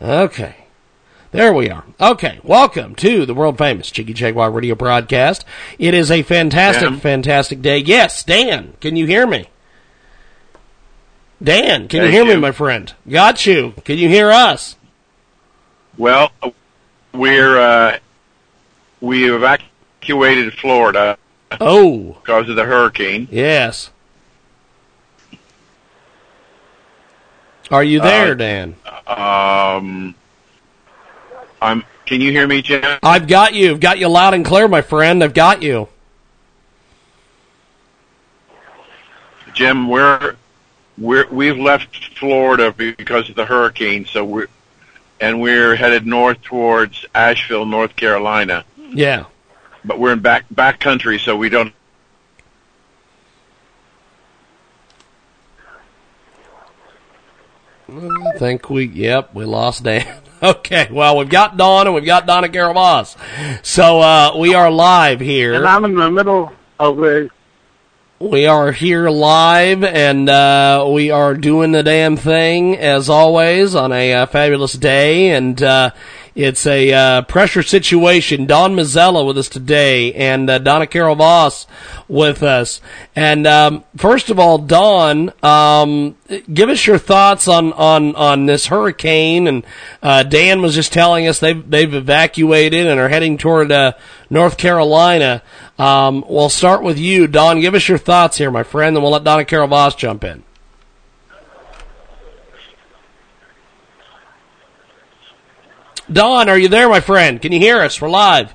Okay. There we are. Okay, welcome to the world famous Jiggy Jaguar radio broadcast. It is a fantastic, Dan? fantastic day. Yes, Dan, can you hear me? Dan, can you Thank hear me, my friend? Got you. Can you hear us? Well, we're uh, we evacuated Florida Oh, because of the hurricane. yes. Are you there, Uh, Dan? Um, I'm. Can you hear me, Jim? I've got you. I've got you loud and clear, my friend. I've got you. Jim, we're we're we've left Florida because of the hurricane. So we're and we're headed north towards Asheville, North Carolina. Yeah. But we're in back back country, so we don't. I think we, yep, we lost Dan. Okay, well, we've got Dawn and we've got Donna Carol So, uh, we are live here. And I'm in the middle of the. We are here live and, uh, we are doing the damn thing as always on a uh, fabulous day and, uh, it's a uh, pressure situation. Don Mazzella with us today, and uh, Donna Carol Voss with us. And um, first of all, Don, um, give us your thoughts on on on this hurricane. And uh, Dan was just telling us they've they've evacuated and are heading toward uh, North Carolina. Um, we'll start with you, Don. Give us your thoughts here, my friend, and we'll let Donna Carol Voss jump in. Don, are you there, my friend? Can you hear us? We're live.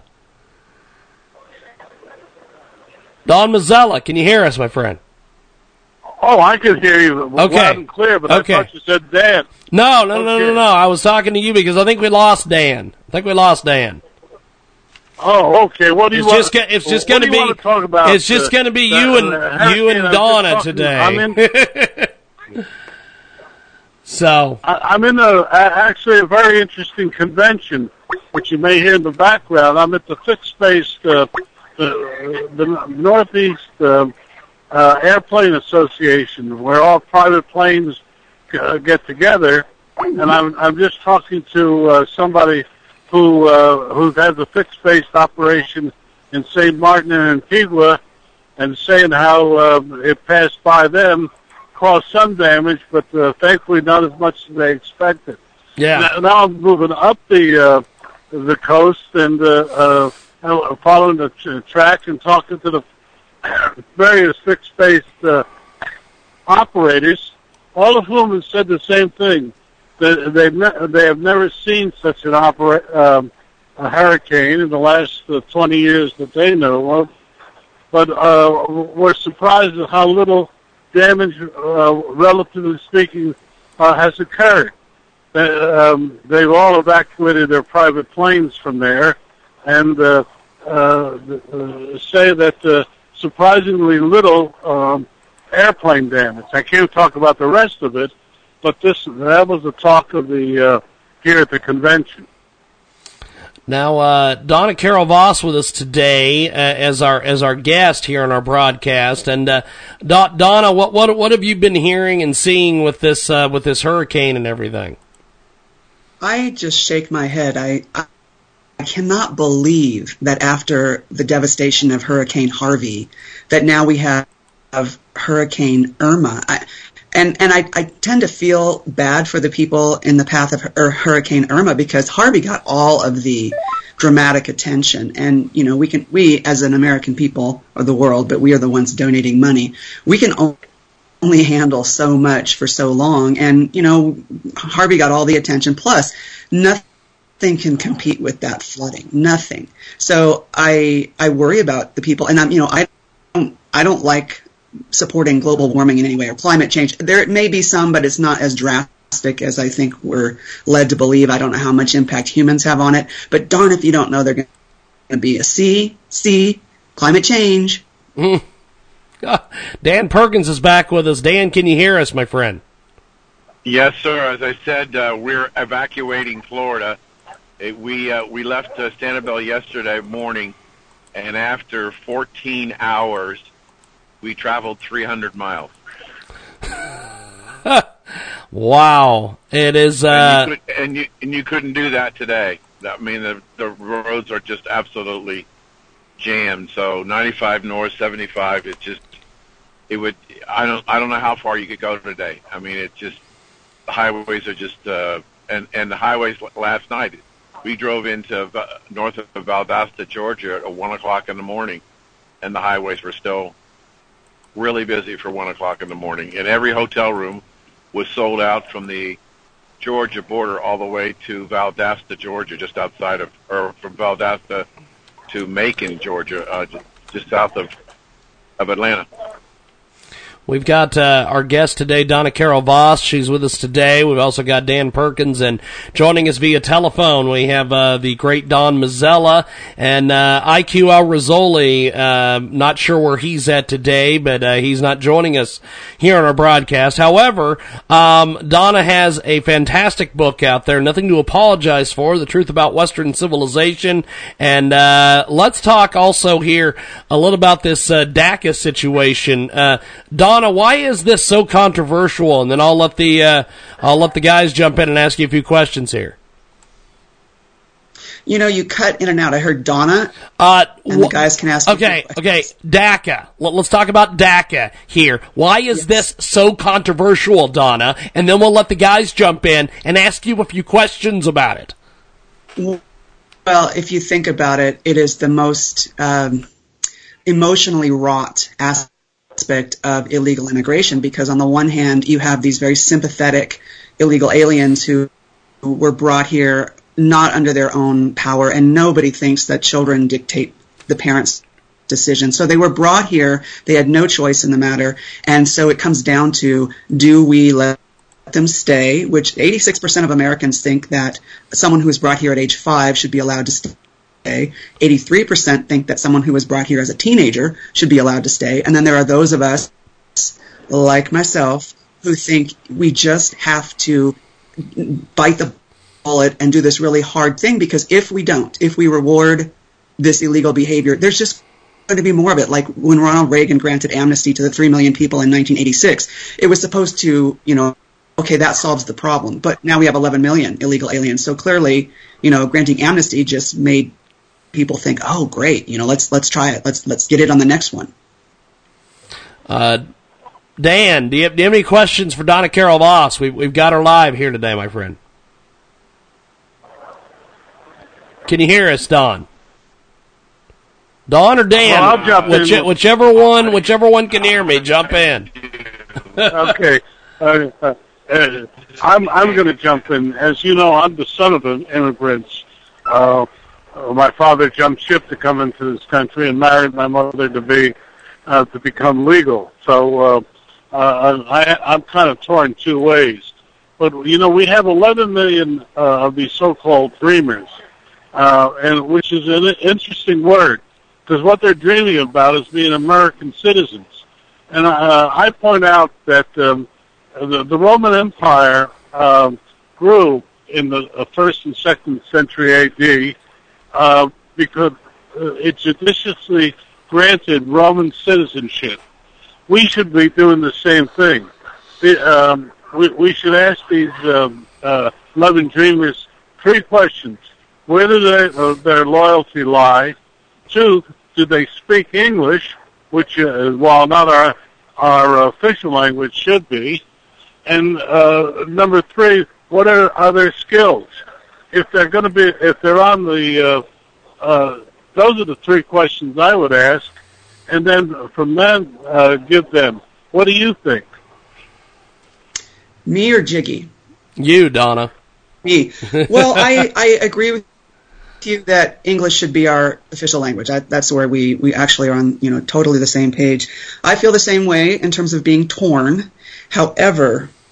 Don Mazzella, can you hear us, my friend? Oh, I can hear you Okay. loud and clear, but Okay. I thought you said Dan. No, no, no, no, Okay. no. I was talking to you because I think we lost Dan. I think we lost Dan. Oh, okay. What do you It's want? just, it's just going to be. want to talk about? it's just uh, going to be you and you and Donna today. So I- I'm in a, a actually a very interesting convention, which you may hear in the background. I'm at the Fixed Base, uh, the, the Northeast uh, uh, Airplane Association, where all private planes uh, get together, and I'm I'm just talking to uh, somebody who uh, who has a fixed base operation in St. Martin and Antigua, and saying how uh, it passed by them, caused some damage, but uh, thankfully not as much as they expected. yeah, Now, now I'm moving up the uh, the coast and uh, uh, following the t- track and talking to the various fixed base uh, operators, all of whom have said the same thing. That they've ne- they have never seen such an opera- um, a hurricane in the last uh, 20 years that they know of. But uh, we're surprised at how little damage, uh, relatively speaking, uh, has occurred. Um, they've all evacuated their private planes from there, and uh, uh, uh, say that uh, surprisingly little um, airplane damage. I can't talk about the rest of it, but this that was the talk of the uh, here at the convention. Now, uh, Donna Carol Voss with us today uh, as our as our guest here on our broadcast. And uh, Do- Donna, what what what have you been hearing and seeing with this uh, with this hurricane and everything? I just shake my head. I, I I cannot believe that after the devastation of Hurricane Harvey, that now we have, have Hurricane Irma. I, and and I, I tend to feel bad for the people in the path of Hur- Hurricane Irma because Harvey got all of the dramatic attention, and you know we can we as an American people or the world, but we are the ones donating money. We can only handle so much for so long. And, you know, Harvey got all the attention. Plus, nothing can compete with that flooding. Nothing. So I, I worry about the people. And I'm, you know, I don't, I don't like supporting global warming in any way or climate change. There may be some, but it's not as drastic as I think we're led to believe. I don't know how much impact humans have on it, but darn if you don't know they're going to be a C, C, climate change. Dan Perkins is back with us. Dan, can you hear us, my friend? Yes, sir. As I said, uh, we're evacuating Florida. It, we uh, we left uh, Sanibel yesterday morning, and after 14 hours, we traveled 300 miles. wow, it is. Uh, and, you could, and you and you couldn't do that today. I mean, the the roads are just absolutely jammed. So 95 north, 75. It just it would. I don't I don't know how far you could go today. I mean, it just the highways are just uh, and and the highways last night. We drove into north of Valdosta, Georgia, at one o'clock in the morning, and the highways were still really busy for one o'clock in the morning. And every hotel room was sold out from the Georgia border all the way to Valdosta, Georgia, just outside of, or from Valdosta to Macon, Georgia, uh, just, just south of of Atlanta. We've got uh, our guest today, Donna Carol Voss. She's with us today. We've also got Dan Perkins, and joining us via telephone, we have uh, the great Don Mazzella and uh, IQ Al Rassooli. Uh, not sure where he's at today, but uh, he's not joining us here on our broadcast. However, um, Donna has a fantastic book out there, Nothing to Apologize For, The Truth About Western Civilization. And uh, let's talk also here a little about this DACA situation. Don Donna, why is this so controversial? And then I'll let the uh, I'll let the guys jump in and ask you a few questions here. You know, you cut in and out. I heard Donna, uh, and the guys can ask. Okay, okay, DACA. Let, us talk about DACA here. Why is yes. this so controversial, Donna? And then we'll let the guys jump in and ask you a few questions about it. Well, if you think about it, it is the most um, emotionally wrought aspect aspect of illegal immigration because on the one hand you have these very sympathetic illegal aliens who, were brought here not under their own power and nobody thinks that children dictate the parents decision. So they were brought here, they had no choice in the matter, and so it comes down to do we let them stay, which 86% of Americans think that someone who is brought here at age 5 should be allowed to stay 83% think that someone who was brought here as a teenager should be allowed to stay. And then there are those of us, like myself, who think we just have to bite the bullet and do this really hard thing because if we don't, if we reward this illegal behavior, there's just going to be more of it. Like when Ronald Reagan granted amnesty to the 3 million people in 1986, it was supposed to, you know, okay, that solves the problem. But now we have 11 million illegal aliens. So clearly, you know, granting amnesty just made people think, oh, great, you know, let's let's try it. Let's let's get it on the next one. Uh, Dan, do you, have, do you have any questions for Donna Carol Voss? We've we've got her live here today, my friend. Can you hear us, Don? Don or Dan? Well, I'll jump Which, in. Whichever one, whichever one can hear me, jump in. okay. Uh, uh, I'm I'm going to jump in. As you know, I'm the son of an immigrants. Uh, uh, my father jumped ship to come into this country and married my mother to be uh, to become legal. So uh, uh, I, I'm kind of torn two ways. But you know, we have 11 million uh, of these so-called dreamers, uh, and which is an interesting word because what they're dreaming about is being American citizens. And uh, I point out that um, the, the Roman Empire um, grew in the uh, first and second century AD uh, because uh, it judiciously granted Roman citizenship. We should be doing the same thing. um, we, we should ask these um, uh, loving dreamers three questions. Where do they, uh, their loyalty lie? Two, do they speak English, which, uh, while not our, our official language, should be? And uh, number three, what are, are their skills? If they're going to be, if they're on the, uh, uh, those are the three questions I would ask, and then from then uh, give them. What do you think? Me or Jiggy? You, Donna. Me. Well, I, I agree with you that English should be our official language. I, that's where we, we actually are on, you know, totally the same page. I feel the same way in terms of being torn. However, I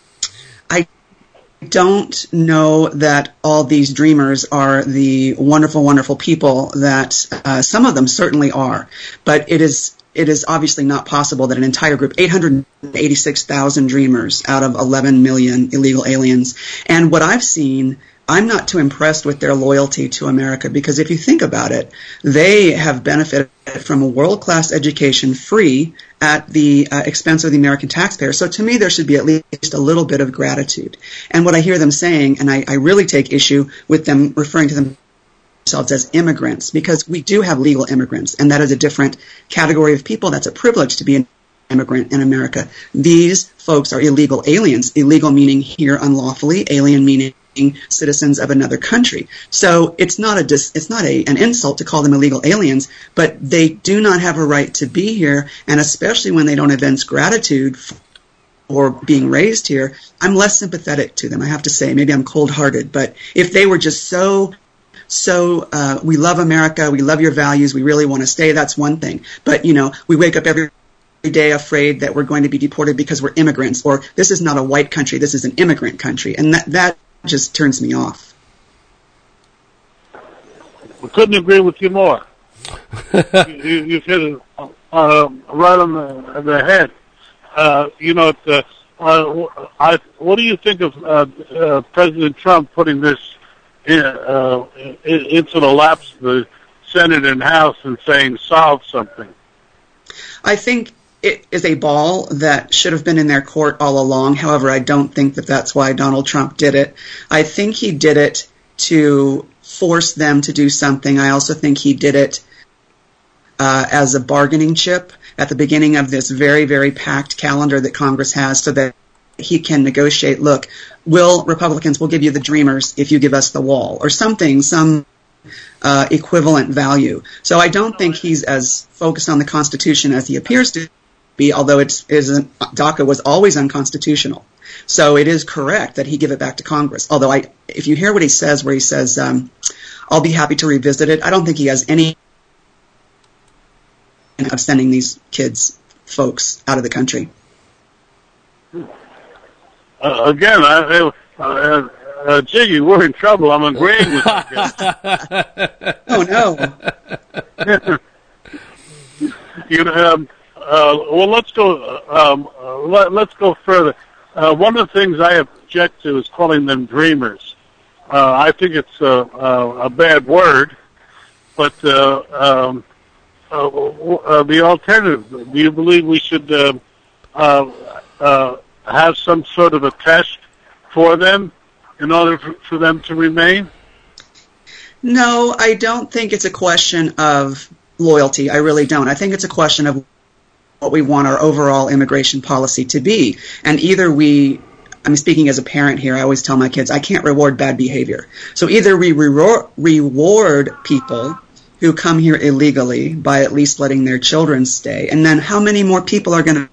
don't know that all these dreamers are the wonderful, wonderful people that uh, some of them certainly are. But it is it is obviously not possible that an entire group, 886,000 dreamers out of 11 million illegal aliens, and what I've seen I'm not too impressed with their loyalty to America because if you think about it, they have benefited from a world class education free at the uh, expense of the American taxpayer. So to me, there should be at least a little bit of gratitude. And what I hear them saying, and I, I really take issue with them referring to themselves as immigrants because we do have legal immigrants, and that is a different category of people. That's a privilege to be an immigrant in America. These folks are illegal aliens. Illegal meaning here unlawfully, alien meaning citizens of another country. So it's not a dis, it's not a, an insult to call them illegal aliens, but they do not have a right to be here, and especially when they don't evince gratitude for being raised here, I'm less sympathetic to them. I have to say, maybe I'm cold-hearted, but if they were just so so uh, we love America, we love your values, we really want to stay. That's one thing. But you know, we wake up every day afraid that we're going to be deported because we're immigrants, or this is not a white country, this is an immigrant country, and that that just turns me off. We couldn't agree with you more. you, you, hit it uh, right on the, the head. Uh, you know, uh, uh, I, what do you think of uh, uh, President Trump putting this in, uh, in, into the laps of the Senate and House and saying solve something? I think it is a ball that should have been in their court all along. However, I don't think that that's why Donald Trump did it. I think he did it to force them to do something. I also think he did it uh, as a bargaining chip at the beginning of this very, very packed calendar that Congress has so that he can negotiate, look, will Republicans will give you the dreamers if you give us the wall or something, some uh, equivalent value. So I don't think he's as focused on the Constitution as he appears to be, although it's, isn't, DACA was always unconstitutional. So it is correct that he give it back to Congress. Although I, if you hear what he says, where he says, um, "I'll be happy to revisit it," I don't think he has any of sending these kids, folks, out of the country. Uh, again, I, uh, uh, Jiggy, we're in trouble. I'm agreeing with you. oh no. you know, um, uh, well, let's go. Um, uh, let, us go further. Uh, one of the things I object to is calling them dreamers. Uh, I think it's a, a, a bad word, but uh, um, uh, the alternative. Do you believe we should have some sort of a test for them in order for, for them to remain? No, I don't think it's a question of loyalty. I really don't. I think it's a question of what we want our overall immigration policy to be. And either we, I'm speaking as a parent here, I always tell my kids, I can't reward bad behavior. So either we reward, people who come here illegally by at least letting their children stay. And then how many more people are going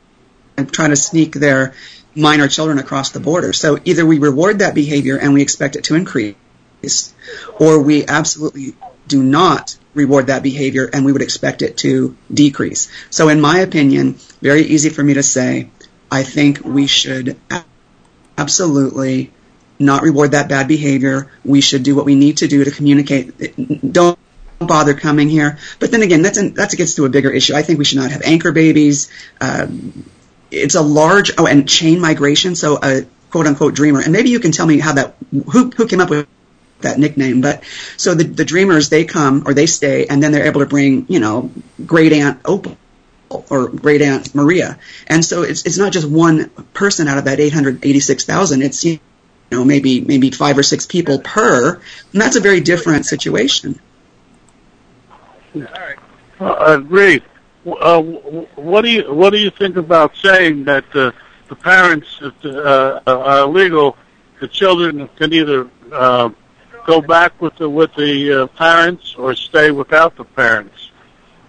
to try to sneak their minor children across the border? So either we reward that behavior and we expect it to increase, or we absolutely do not reward that behavior and we would expect it to decrease. So in my opinion, very easy for me to say, I think we should absolutely not reward that bad behavior. We should do what we need to do to communicate. Don't bother coming here. But then again, that's an, that gets to a bigger issue. I think we should not have anchor babies. Um, it's a large oh, and chain migration. So a quote unquote dreamer, and maybe you can tell me how that who who came up with that nickname. But so the, the dreamers, they come or they stay, and then they're able to bring, you know, great aunt Opal or great aunt Maria. And so it's it's not just one person out of that 886,000. It's you know maybe maybe five or six people per, and that's a very different situation. All right. Uh, agreed. Uh, what do you what do you think about saying that uh, the parents uh, are legal, the children can either uh, go back with the with the uh, parents or stay without the parents.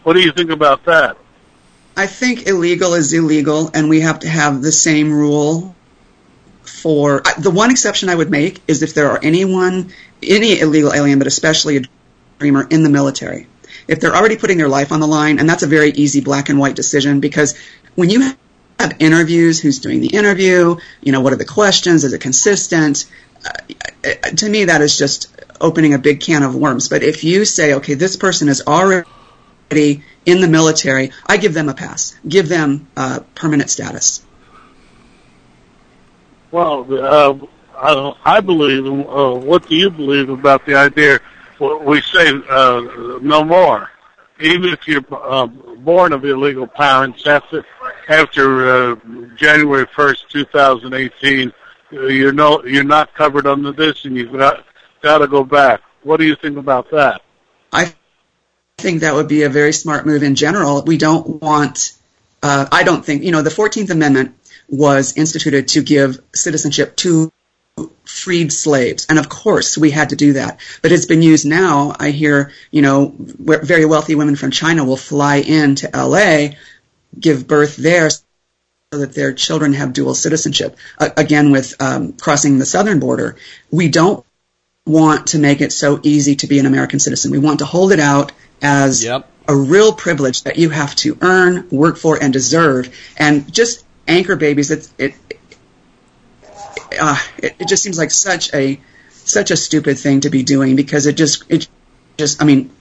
What do you think about that? I think illegal is illegal, and we have to have the same rule for the one exception I would make is if there are anyone, any illegal alien, but especially a dreamer in the military. If they're already putting their life on the line, and that's a very easy black and white decision because when you have interviews, who's doing the interview, you know, what are the questions, is it consistent? To me, that is just opening a big can of worms. But if you say, okay, this person is already in the military, I give them a pass, give them uh, permanent status. Well, uh, I, believe. Uh, what do you believe about the idea? We say uh, no more. Even if you're uh, born of illegal parents after after uh, January first, two thousand eighteen, you're no you're not covered under this, and you've got got to go back. What do you think about that? I think that would be a very smart move in general. We don't want. Uh, I don't think you know the Fourteenth Amendment was instituted to give citizenship to freed slaves. And of course, we had to do that. But it's been used now. I hear, you know, very wealthy women from China will fly in to LA, give birth there that their children have dual citizenship. Uh, again, with um, crossing the southern border, we don't want to make it so easy to be an American citizen. We want to hold it out as Yep. a real privilege that you have to earn, work for, and deserve. And just anchor babies, it, it, uh, it, it just seems like such a such a stupid thing to be doing because it just it just I mean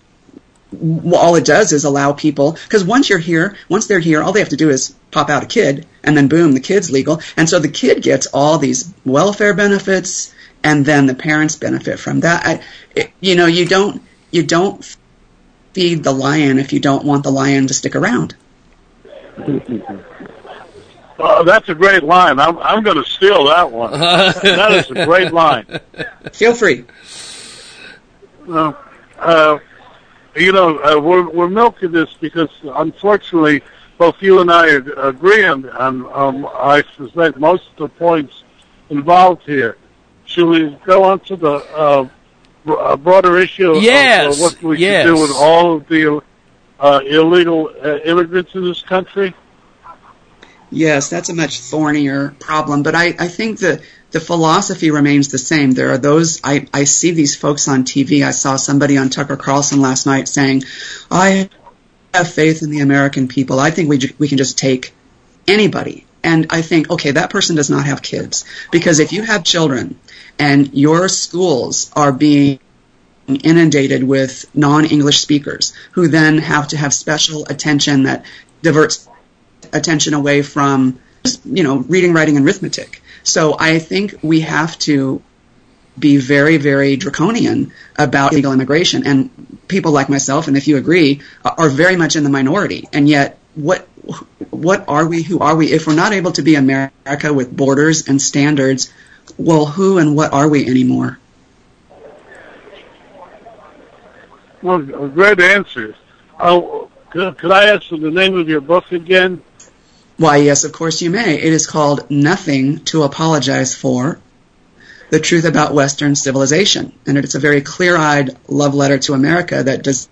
all it does is allow people because once you're here once they're here all they have to do is pop out a kid and then boom the kid's legal and so the kid gets all these welfare benefits and then the parents benefit from that I, it, you know you don't you don't feed the lion if you don't want the lion to stick around Uh, that's a great line. I'm I'm going to steal that one. that is a great line. feel free Uh, uh, you know, uh, we're we're milking this because unfortunately, both you and I ag- agree on, on um, I suspect most of the points involved here. Should we go on to the uh, bro- uh, broader issue of Yes, uh, what we yes. should do with all of the uh, illegal uh, immigrants in this country? Yes, that's a much thornier problem, but I, I think the, the philosophy remains the same. There are those, I, I see these folks on TV. I saw somebody on Tucker Carlson last night saying, I have faith in the American people. I think we, we can just take anybody. And I think, okay, that person does not have kids. Because if you have children and your schools are being inundated with non-English speakers who then have to have special attention that diverts attention away from you know reading writing and arithmetic so i think we have to be very very draconian about illegal immigration and people like myself and if you agree are very much in the minority and yet what what are we who are we if we're not able to be america with borders and standards well who and what are we anymore Well, great answers. Oh, could, could I ask for the name of your book again? Why, yes, of course you may. It is called Nothing to Apologize For The Truth About Western Civilization. And it's a very clear eyed love letter to America that does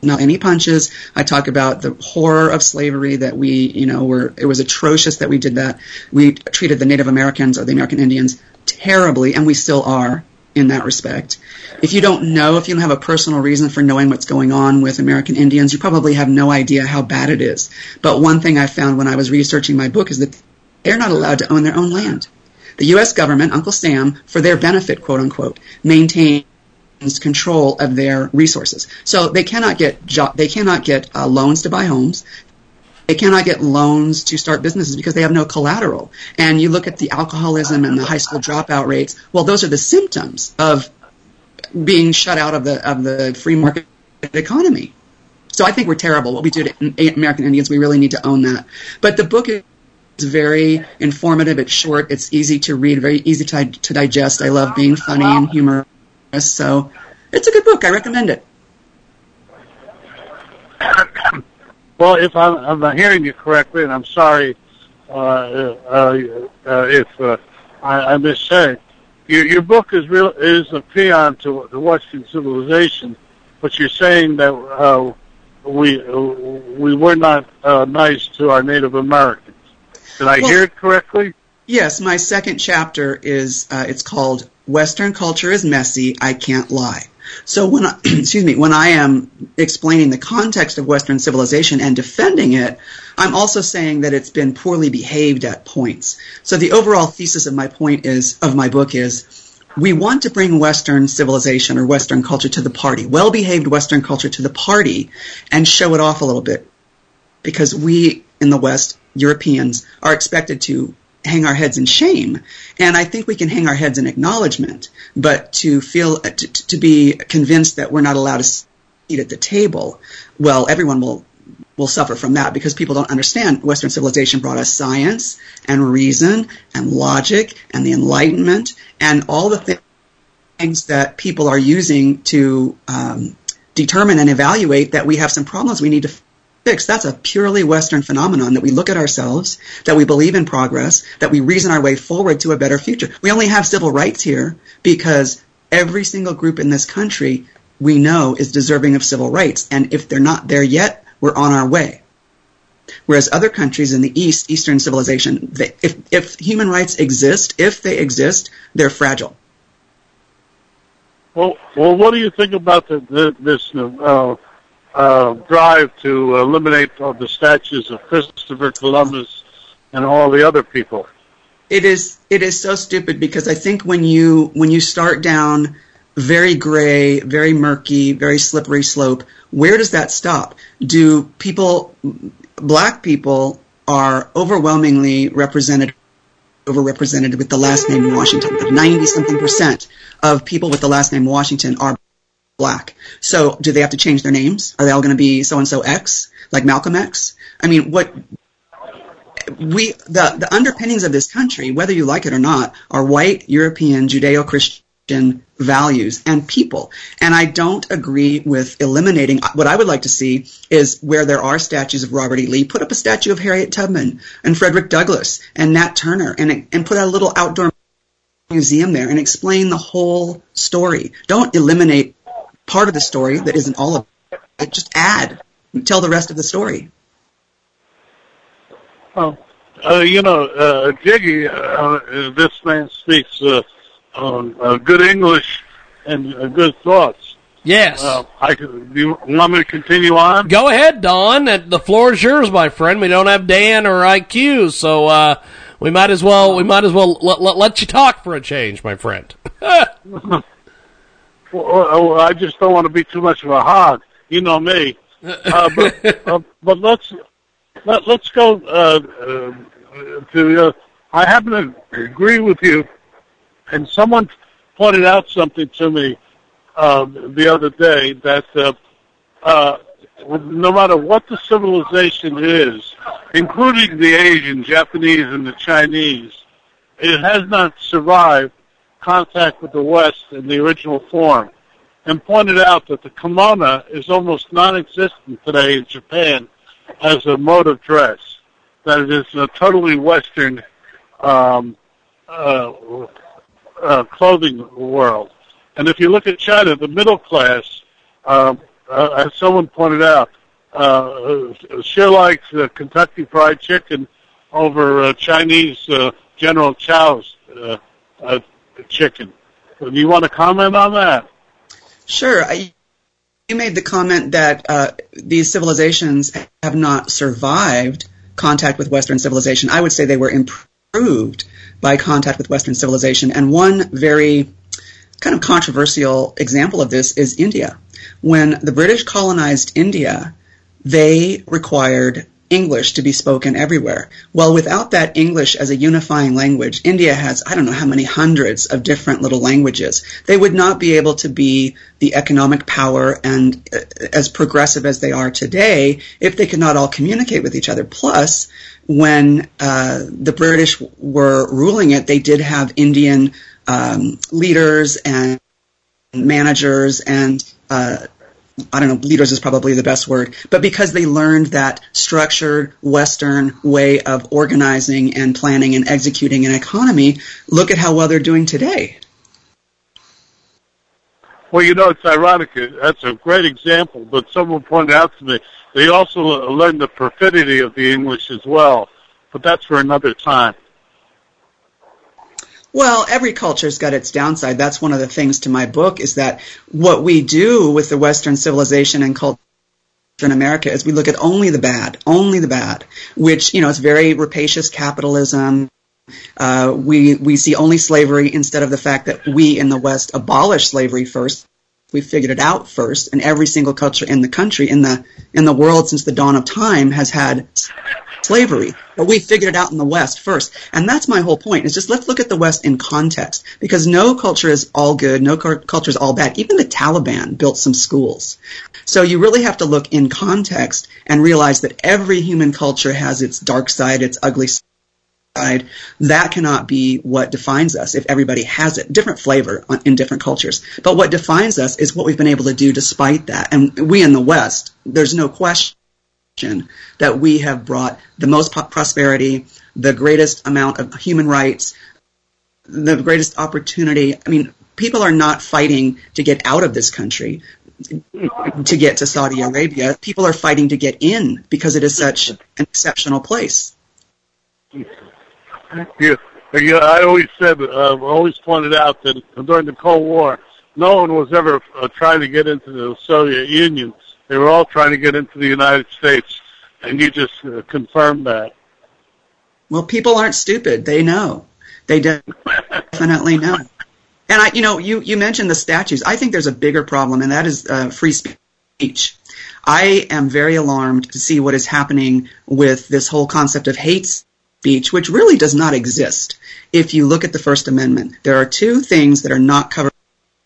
not any punches. I talk about the horror of slavery that we, you know, were, it was atrocious that we did that. We treated the Native Americans or the American Indians terribly, and we still are in that respect. If you don't know, if you don't have a personal reason for knowing what's going on with American Indians, you probably have no idea how bad it is. But one thing I found when I was researching my book is that they're not allowed to own their own land. The U.S. government, Uncle Sam, for their benefit, quote unquote, maintains control of their resources. So they cannot get jo- they cannot get uh, loans to buy homes. They cannot get loans to start businesses because they have no collateral. And you look at the alcoholism and the high school dropout rates. Well, those are the symptoms of being shut out of the of the free market economy. So I think we're terrible. What we do to American Indians, we really need to own that. But the book is very informative. It's short. It's easy to read. Very easy to, to digest. I love being funny and humorous. So it's a good book. I recommend it. Well, if I'm, I'm not hearing you correctly, and I'm sorry uh, uh, uh, if uh, I, I your, your book is real is a paean to the Western civilization, but you're saying that uh, we uh, we were not uh, nice to our Native Americans. Did I Well- hear it correctly? Yes, my second chapter is uh, it's called Western Culture is Messy. I Can't Lie. So when I, excuse me, when I am explaining the context of Western civilization and defending it, I'm also saying that it's been poorly behaved at points. So the overall thesis of my point is of my book is we want to bring Western civilization or Western culture to the party, well behaved Western culture to the party, and show it off a little bit. Because we in the West, Europeans, are expected to hang our heads in shame. And I think we can hang our heads in acknowledgement, but to feel, to, to be convinced that we're not allowed to eat at the table, well, everyone will will suffer from that because people don't understand Western civilization brought us science and reason and logic and the Enlightenment and all the things that people are using to um, determine and evaluate that we have some problems we need to fix. That's a purely Western phenomenon that we look at ourselves, that we believe in progress, that we reason our way forward to a better future. We only have civil rights here because every single group in this country we know is deserving of civil rights. And if they're not there yet, we're on our way. Whereas other countries in the East, Eastern civilization, they, if, if human rights exist, if they exist, they're fragile. Well, well, what do you think about the, the, this uh, uh, drive to eliminate all the statues of Christopher Columbus and all the other people? It is it is so stupid because I think when you when you start down very gray, very murky, very slippery slope, where does that stop? Do people, black people, are overwhelmingly represented, overrepresented with the last name Washington. Ninety something percent of people with the last name Washington are black. So, do they have to change their names? Are they all going to be so and so X, like Malcolm X? I mean, what we the the underpinnings of this country, whether you like it or not, are white European Judeo-Christian values and people. And I don't agree with eliminating. What I would like to see is where there are statues of Robert E. Lee, put up a statue of Harriet Tubman and Frederick Douglass and Nat Turner and, and put a little outdoor museum there and explain the whole story. Don't eliminate part of the story that isn't all of it. Just add, tell the rest of the story. Oh, uh, you know, uh, Jiggy, uh, this man speaks uh, um, uh, good English and uh, good thoughts. Yes. Uh, I do you want me to continue on? Go ahead, Don. The floor is yours, my friend. We don't have Dan or IQ, so uh, we might as well we might as well let, let, let you talk for a change, my friend. well, uh, I just don't want to be too much of a hog. You know me. Uh, but, uh, but let's let, let's go uh, uh, to. Uh, I happen to agree with you and someone pointed out something to me um, the other day that uh, uh, no matter what the civilization is, including the Asian, Japanese, and the Chinese, it has not survived contact with the West in the original form, and pointed out that the kimono is almost non-existent today in Japan as a mode of dress. That it is a totally Western um, uh, uh, clothing world. And if you look at China, the middle class, um, uh, as someone pointed out, uh, sure likes uh, Kentucky Fried Chicken over uh, Chinese uh, General Chow's uh, uh, chicken. Do you want to comment on that? Sure. I, you made the comment that uh, these civilizations have not survived contact with Western civilization. I would say they were improved by contact with Western civilization. And one very kind of controversial example of this is India. When the British colonized India, they required English to be spoken everywhere. Well, without that English as a unifying language, India has, I don't know how many hundreds of different little languages. They would not be able to be the economic power and uh, as progressive as they are today if they could not all communicate with each other. Plus, when uh, the British were ruling it, they did have Indian um, leaders and managers and uh, I don't know, leaders is probably the best word, but because they learned that structured Western way of organizing and planning and executing an economy, look at how well they're doing today. Well, you know, it's ironic. That's a great example, but someone pointed out to me they also learned the perfidy of the English as well, but that's for another time. Well, every culture's got its downside. That's one of the things to my book is that what we do with the Western civilization and culture in America is we look at only the bad, only the bad, which, you know, it's very rapacious capitalism. Uh, we, we see only slavery instead of the fact that we in the West abolished slavery first. We figured it out first, and every single culture in the country, in the, in the world since the dawn of time has had slavery. But we figured it out in the West first. And that's my whole point is just let's look at the West in context because no culture is all good. No culture is all bad. Even the Taliban built some schools. So you really have to look in context and realize that every human culture has its dark side, its ugly side. That cannot be what defines us if everybody has it. Different flavor in different cultures. But what defines us is what we've been able to do despite that. And we in the West, there's no question that we have brought the most prosperity, the greatest amount of human rights, the greatest opportunity. I mean, people are not fighting to get out of this country to get to Saudi Arabia. People are fighting to get in because it is such an exceptional place. Yeah I always said, uh, always pointed out that during the Cold War, no one was ever uh, trying to get into the Soviet Union they were all trying to get into the United States, and you just uh, confirmed that. Well, people aren't stupid. They know. They definitely know. And I, you know, you, you mentioned the statues. I think there's a bigger problem, and that is uh, free speech. I am very alarmed to see what is happening with this whole concept of hate speech, which really does not exist. If you look at the First Amendment, there are two things that are not covered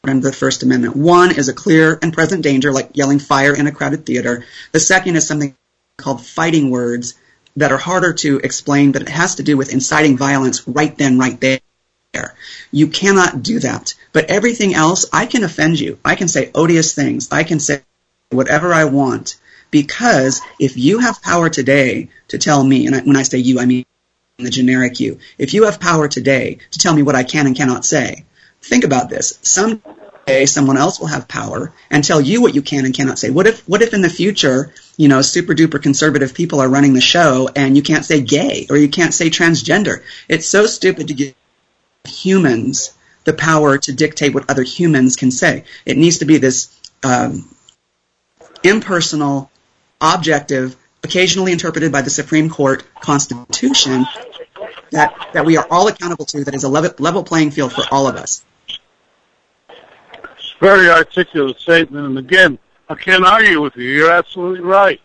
under the First Amendment. One is a clear and present danger, like yelling fire in a crowded theater. The second is something called fighting words that are harder to explain, but it has to do with inciting violence right then, right there. You cannot do that. But everything else, I can offend you. I can say odious things. I can say whatever I want. Because if you have power today to tell me, and when I say you, I mean the generic you, if you have power today to tell me what I can and cannot say, think about this. Someday someone else will have power and tell you what you can and cannot say. What if, what if in the future, you know, super duper conservative people are running the show and you can't say gay or you can't say transgender? It's so stupid to give humans the power to dictate what other humans can say. It needs to be this um, impersonal, objective, occasionally interpreted by the Supreme Court Constitution that, that we are all accountable to, that is a level, level playing field for all of us very articulate statement. And again, I can't argue with you. You're absolutely right.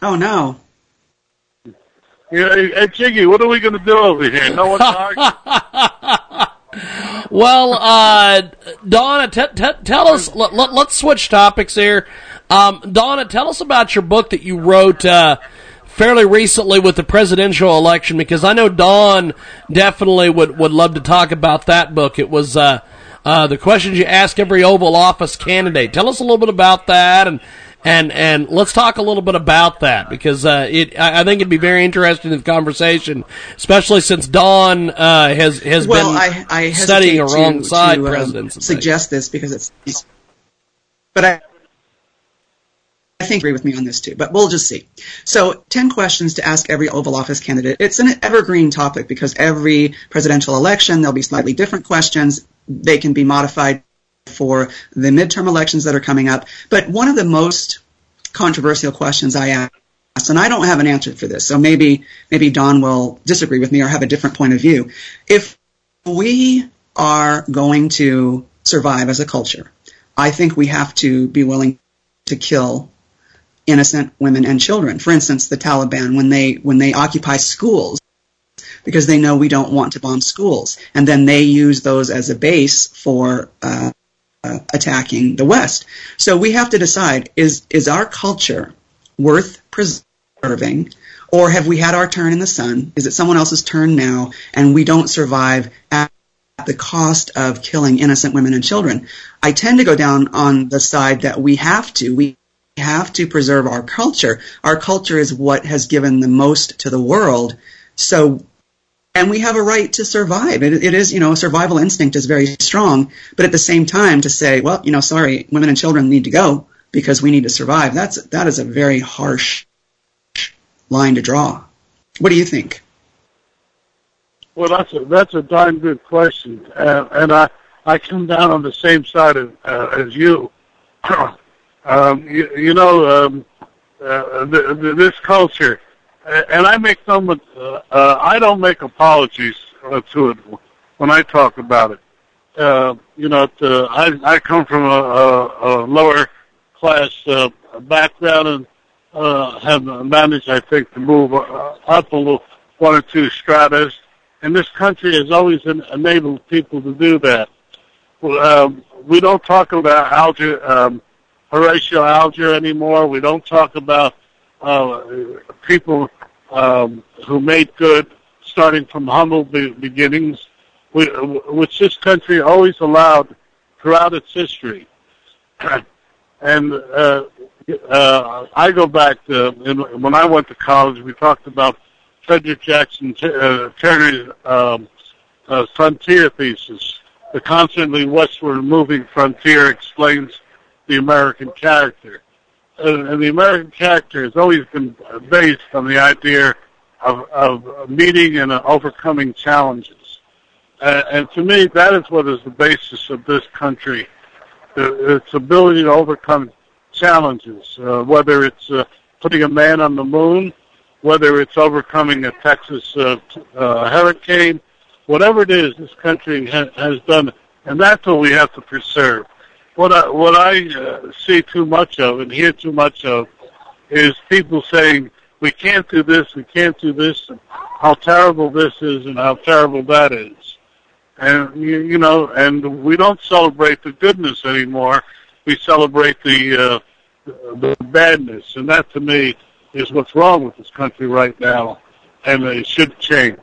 Oh no. Yeah, hey, Jiggy, what are we going to do over here? No one's arguing. well, uh, Donna, t- t- tell us. Let, us switch topics here. Um, Donna, tell us about your book that you wrote uh, fairly recently with the presidential election, because I know Don definitely would would love to talk about that book. It was. Uh, uh, the questions you ask every Oval Office candidate. Tell us a little bit about that, and and and let's talk a little bit about that because uh, it I, I think it'd be very interesting in the conversation, especially since Don uh, has has well, been I, I studying alongside to, uh, presidents. suggest this because it's, but I. I think agree with me on this too, but we'll just see. So, 10 questions to ask every Oval Office candidate. It's an evergreen topic because every presidential election there'll be slightly different questions they can be modified for the midterm elections that are coming up. But one of the most controversial questions I asked, and I don't have an answer for this, so maybe maybe Don will disagree with me or have a different point of view. If we are going to survive as a culture, I think we have to be willing to kill innocent women and children. For instance, the Taliban, when they when they occupy schools, because they know we don't want to bomb schools. And then they use those as a base for uh, uh, attacking the West. So we have to decide, is, is our culture worth preserving? Or have we had our turn in the sun? Is it someone else's turn now and we don't survive at the cost of killing innocent women and children? I tend to go down on the side that we have to. We have to preserve our culture. Our culture is what has given the most to the world. So and we have a right to survive. It, it is, you know, survival instinct is very strong, but at the same time to say, well, you know, sorry, women and children need to go because we need to survive. That's that is a very harsh line to draw. What do you think? Well, that's a that's a darn good question, uh, and I I come down on the same side of, uh, as you. um, you, you know, um, uh, the, the, this culture, and I make no, uh, uh, I don't make apologies uh, to it when I talk about it. Uh, you know, uh, I I come from a, a, a lower class uh, background and uh, have managed, I think, to move uh, up a little one or two stratas. And this country has always enabled people to do that. Um, we don't talk about Alger, um, Horatio Alger anymore. We don't talk about uh, people um, who made good, starting from humble be- beginnings which this country always allowed throughout its history. and uh, uh, I go back to when I went to college. We talked about Frederick Jackson uh, Turner's um, uh, frontier thesis. The constantly westward moving frontier explains the American character. And the American character has always been based on the idea of, of meeting and overcoming challenges. Uh, and to me, that is what is the basis of this country, its ability to overcome challenges, uh, whether it's uh, putting a man on the moon, whether it's overcoming a Texas uh, uh, hurricane, whatever it is, this country ha- has done, and that's what we have to preserve. What I, what I uh, see too much of and hear too much of is people saying, we can't do this, we can't do this, how terrible this is and how terrible that is and you, you know, and we don't celebrate the goodness anymore. We celebrate the uh, the badness, and that to me is what's wrong with this country right now, and it should change.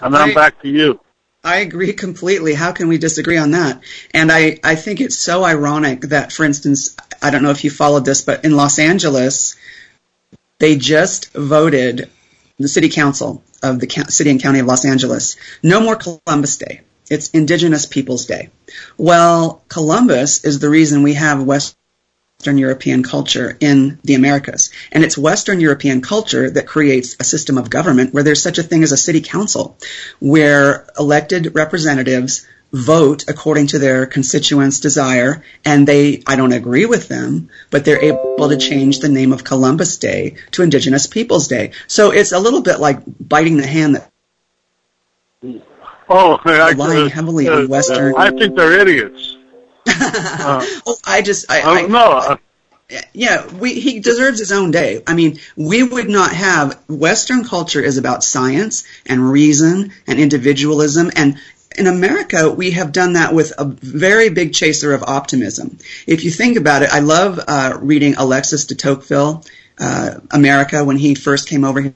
And I'm back to you. I agree completely. How can we disagree on that? And I, I think it's so ironic that, for instance, I don't know if you followed this, but in Los Angeles, they just voted the city council of the city and county of Los Angeles. No more Columbus Day. It's Indigenous Peoples Day. Well, Columbus is the reason we have Western European culture in the Americas. And it's Western European culture that creates a system of government where there's such a thing as a city council, where elected representatives vote according to their constituents' desire, and they, I don't agree with them, but they're able to change the name of Columbus Day to Indigenous Peoples Day. So it's a little bit like biting the hand that Oh, I, relying heavily uh, on Western. I think they're idiots. Uh, oh, I just, I, I, I no. Uh, yeah, we, he deserves his own day. I mean, we would not have Western culture is about science and reason and individualism, and in America, we have done that with a very big chaser of optimism. If you think about it, I love uh, reading Alexis de Tocqueville, uh, America, when he first came over here.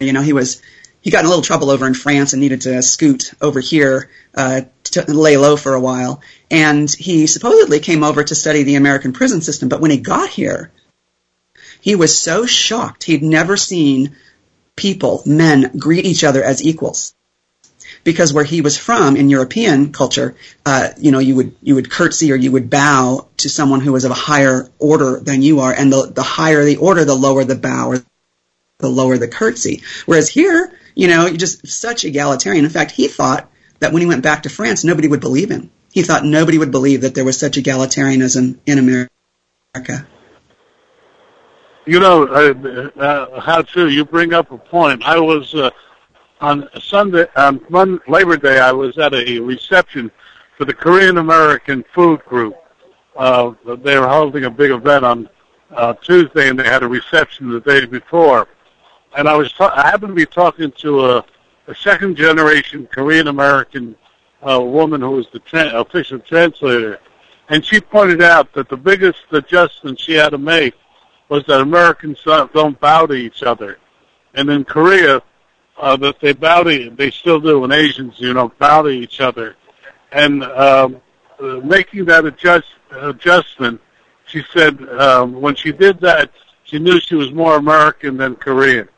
You know, he was he got in a little trouble over in France and needed to scoot over here uh, to lay low for a while. And he supposedly came over to study the American prison system. But when he got here, he was so shocked. He'd never seen people, men, greet each other as equals. Because where he was from in European culture, uh, you know, you would you would curtsy or you would bow to someone who was of a higher order than you are, and the the higher the order, the lower the bow or the lower the curtsy. Whereas here, you know, just such egalitarian. In fact, he thought that when he went back to France, nobody would believe him. He thought nobody would believe that there was such egalitarianism in America. You know, uh, uh, how true. You bring up a point. I was uh, on Sunday, on Monday, Labor Day. I was at a reception for the Korean American Food Group. Uh, they were holding a big event on uh, Tuesday, and they had a reception the day before and I was ta- I happened to be talking to a, a second generation Korean American uh, woman who was the tra- official translator, and she pointed out that the biggest adjustment she had to make was that Americans don't bow to each other, and in Korea uh, that they bow to they still do, and Asians you know bow to each other, and um, uh, making that adjust adjustment, she said um, when she did that, she knew she was more American than Korean.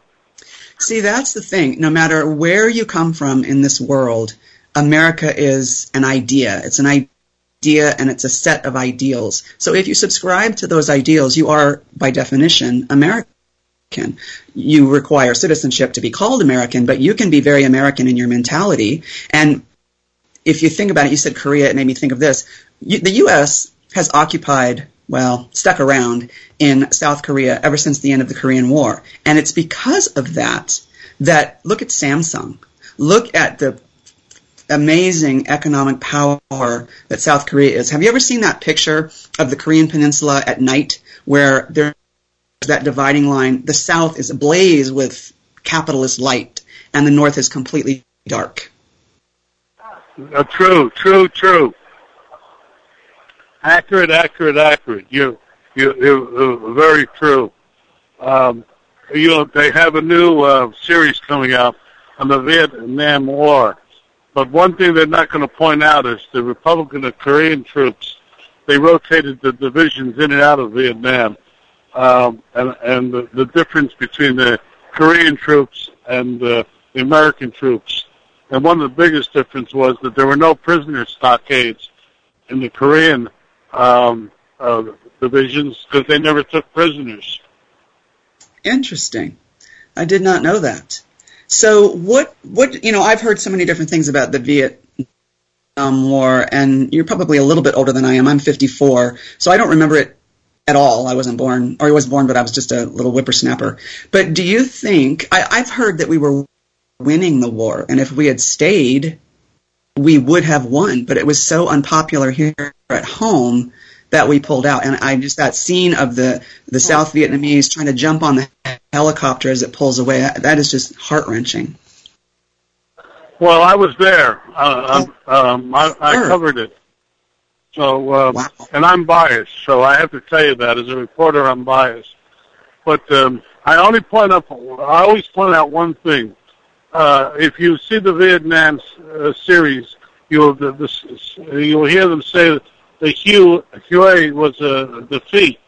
See, that's the thing. No matter where you come from in this world, America is an idea. It's an idea and it's a set of ideals. So if you subscribe to those ideals, you are, by definition, American. You require citizenship to be called American, but you can be very American in your mentality. And if you think about it, you said Korea, it made me think of this. You, the U.S. has occupied, well, stuck around in South Korea ever since the end of the Korean War. And it's because of that that, look at Samsung. Look at the amazing economic power that South Korea is. Have you ever seen that picture of the Korean Peninsula at night where there's that dividing line? The South is ablaze with capitalist light and the North is completely dark. Uh, true, true, true. Accurate, accurate, accurate. You, you, you very true. Um, you know, they have a new uh, series coming out on the Vietnam War but one thing they're not going to point out is the Republican and Korean troops, they rotated the divisions in and out of Vietnam. Um, and and the, the difference between the Korean troops and uh, the American troops. And one of the biggest difference was that there were no prisoner stockades in the Korean um, uh, divisions because they never took prisoners. Interesting. I did not know that. So what what you know I've heard so many different things about the Vietnam War, and you're probably a little bit older than I am. I'm 54, so I don't remember it at all. I wasn't born, or I was born, but I was just a little whippersnapper. But do you think I, I've heard that we were winning the war, and if we had stayed, we would have won. But it was so unpopular here at home that we pulled out. And I just that scene of the the South Vietnamese trying to jump on the helicopter as it pulls away. That is just heart wrenching. Well, I was there. Uh, oh. um, I, I covered it. So, uh, wow. and I'm biased, so I have to tell you that as a reporter, I'm biased. But um, I only point up, I always point out one thing. Uh, if you see the Vietnam uh, series, you'll the, the, you'll hear them say that the Hue Hue was a defeat,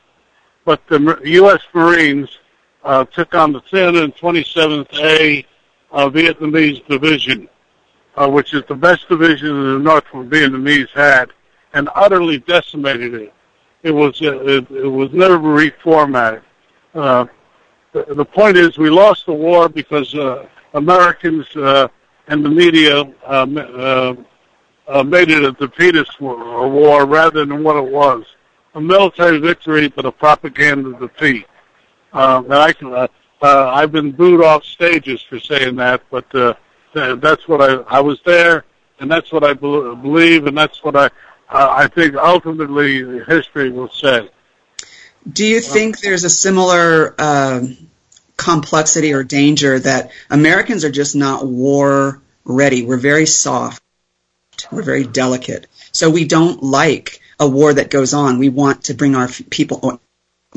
but the U.S. Marines uh, took on the 327th A uh, Vietnamese Division, uh, which is the best division in the North Vietnamese had, and utterly decimated it. It was uh, it, it was never reformatted. Uh, the, the point is, we lost the war because uh, Americans uh, and the media uh, uh, uh, made it a defeatist war, war rather than what it was. A military victory, but a propaganda defeat. Um, and I can, uh, uh, I've been booed off stages for saying that, but uh, that's what I, I was there, and that's what I be- believe, and that's what I, uh, I think ultimately history will say. Do you think there's a similar uh, complexity or danger that Americans are just not war ready? We're very soft. We're very delicate. So we don't like a war that goes on. We want to bring our people,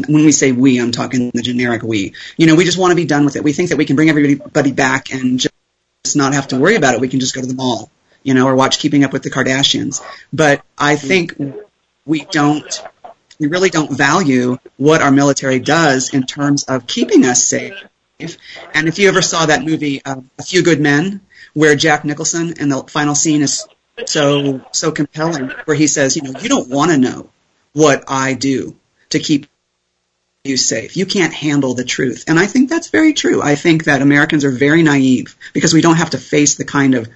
when we say we, I'm talking the generic we. You know, we just want to be done with it. We think that we can bring everybody back and just not have to worry about it. We can just go to the mall, you know, or watch Keeping Up with the Kardashians. But I think we don't, we really don't value what our military does in terms of keeping us safe. And if you ever saw that movie, uh, A Few Good Men, where Jack Nicholson in the final scene is so so compelling, where he says, you know, you don't want to know what I do to keep you safe. You can't handle the truth. And I think that's very true. I think that Americans are very naive because we don't have to face the kind of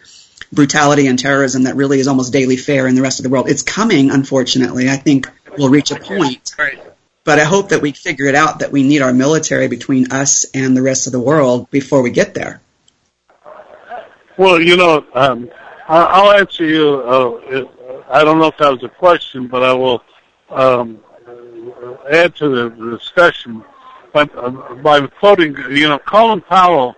brutality and terrorism that really is almost daily fare in the rest of the world. It's coming, unfortunately. I think we'll reach a point. But I hope that we figure it out that we need our military between us and the rest of the world before we get there. Well, you know, um, I'll answer you. Uh, I don't know if that was a question, but I will um, add to the discussion by, uh, by quoting, you know, Colin Powell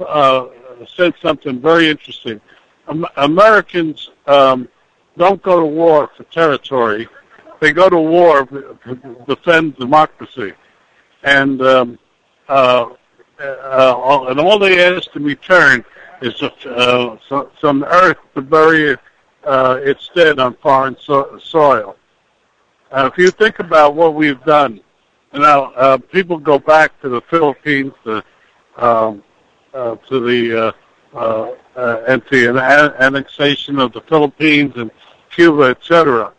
uh, said something very interesting. Um, Americans um, don't go to war for territory; they go to war to defend democracy, and um, uh, uh, and all they ask in return is uh, some earth to bury uh, its dead on foreign so- soil. Uh, if you think about what we've done, now uh, people go back to the Philippines, to, um, uh, to the uh, uh, uh, and the annexation of the Philippines and Cuba, etc.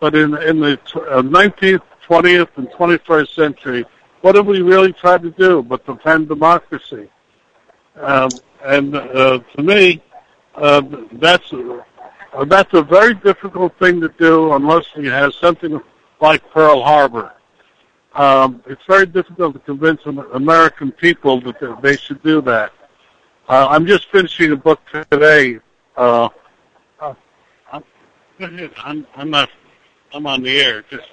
But in in the uh, 19th, 20th, and 21st century, what have we really tried to do but defend democracy? Um, and uh, to me, uh, that's uh, that's a very difficult thing to do unless you have something like Pearl Harbor. Um, it's very difficult to convince American people that they should do that. Uh, I'm just finishing a book today. Uh, uh, I'm, I'm not. I'm on the air. Just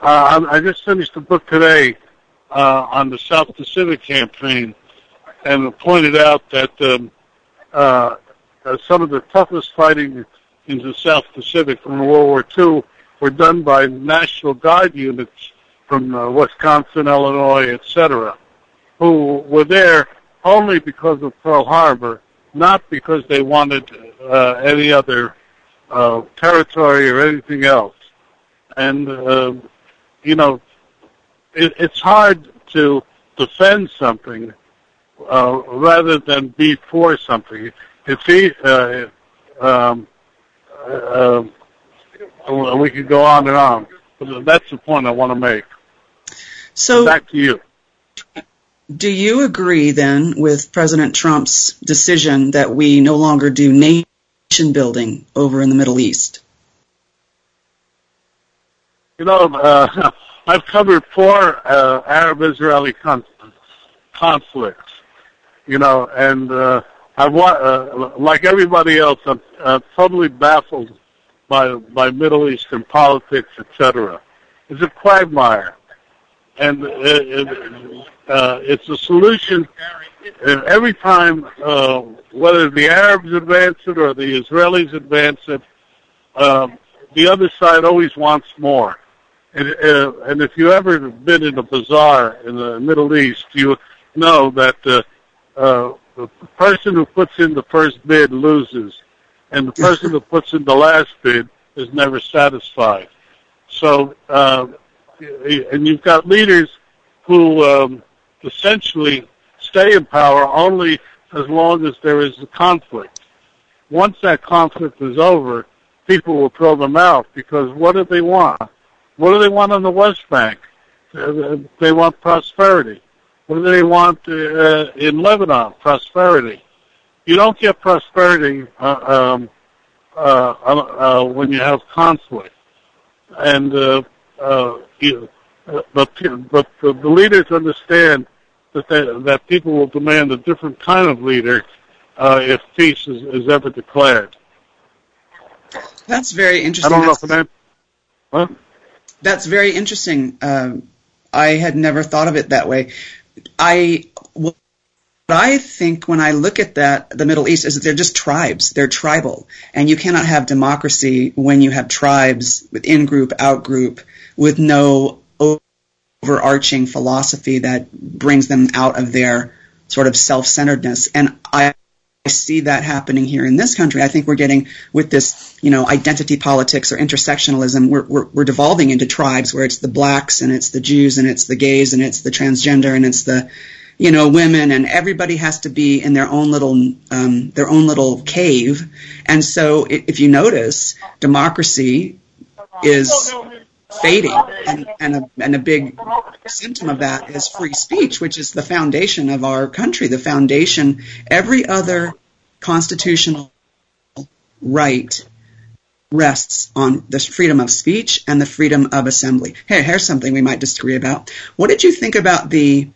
uh, I just finished a book today uh, on the South Pacific campaign, and pointed out that um, uh, some of the toughest fighting in the South Pacific from World War II were done by National Guard units from uh, Wisconsin, Illinois, etc., who were there only because of Pearl Harbor, not because they wanted uh, any other uh, territory or anything else. And uh, you know, it, it's hard to defend something uh, rather than be for something. It's e- uh, um, uh, uh, we could go on and on, but that's the point I want to make. So back to you. Do you agree then with President Trump's decision that we no longer do nation building over in the Middle East? You know, uh, I've covered four uh, Arab-Israeli con- conflicts. You know, and uh, I've uh, like everybody else, I'm uh, totally baffled by by Middle Eastern politics, etc. It's a quagmire, and it, it, uh, it's a solution. And every time, uh, whether the Arabs advance it or the Israelis advance it, um, the other side always wants more. And, uh, and if you ever been in a bazaar in the Middle East, you know that uh, uh, the person who puts in the first bid loses, and the person who puts in the last bid is never satisfied. So, uh, and you've got leaders who um, essentially stay in power only as long as there is a conflict. Once that conflict is over, people will throw them out because what do they want? What do they want on the West Bank? Uh, they want prosperity. What do they want uh, in Lebanon? Prosperity. You don't get prosperity uh, um, uh, uh, when you have conflict. And uh, uh, you, uh, but but the, the leaders understand that they, that people will demand a different kind of leader uh, if peace is, is ever declared. That's very interesting. I don't know if that. What? That's very interesting. Um, I had never thought of it that way. I what I think when I look at that, the Middle East is that they're just tribes. They're tribal, and you cannot have democracy when you have tribes with in group, out group, with no overarching philosophy that brings them out of their sort of self-centeredness. And I I see that happening here in this country. I think we're getting with this, you know, identity politics or intersectionalism. We're, we're, we're devolving into tribes where it's the blacks and it's the Jews and it's the gays and it's the transgender and it's the, you know, women and everybody has to be in their own little, um, their own little cave. And so if you notice, democracy is fading and, and, a, and a big symptom of that is free speech, which is the foundation of our country, the foundation, every other constitutional right rests on the freedom of speech and the freedom of assembly. Hey, here's something we might disagree about. What did you think about the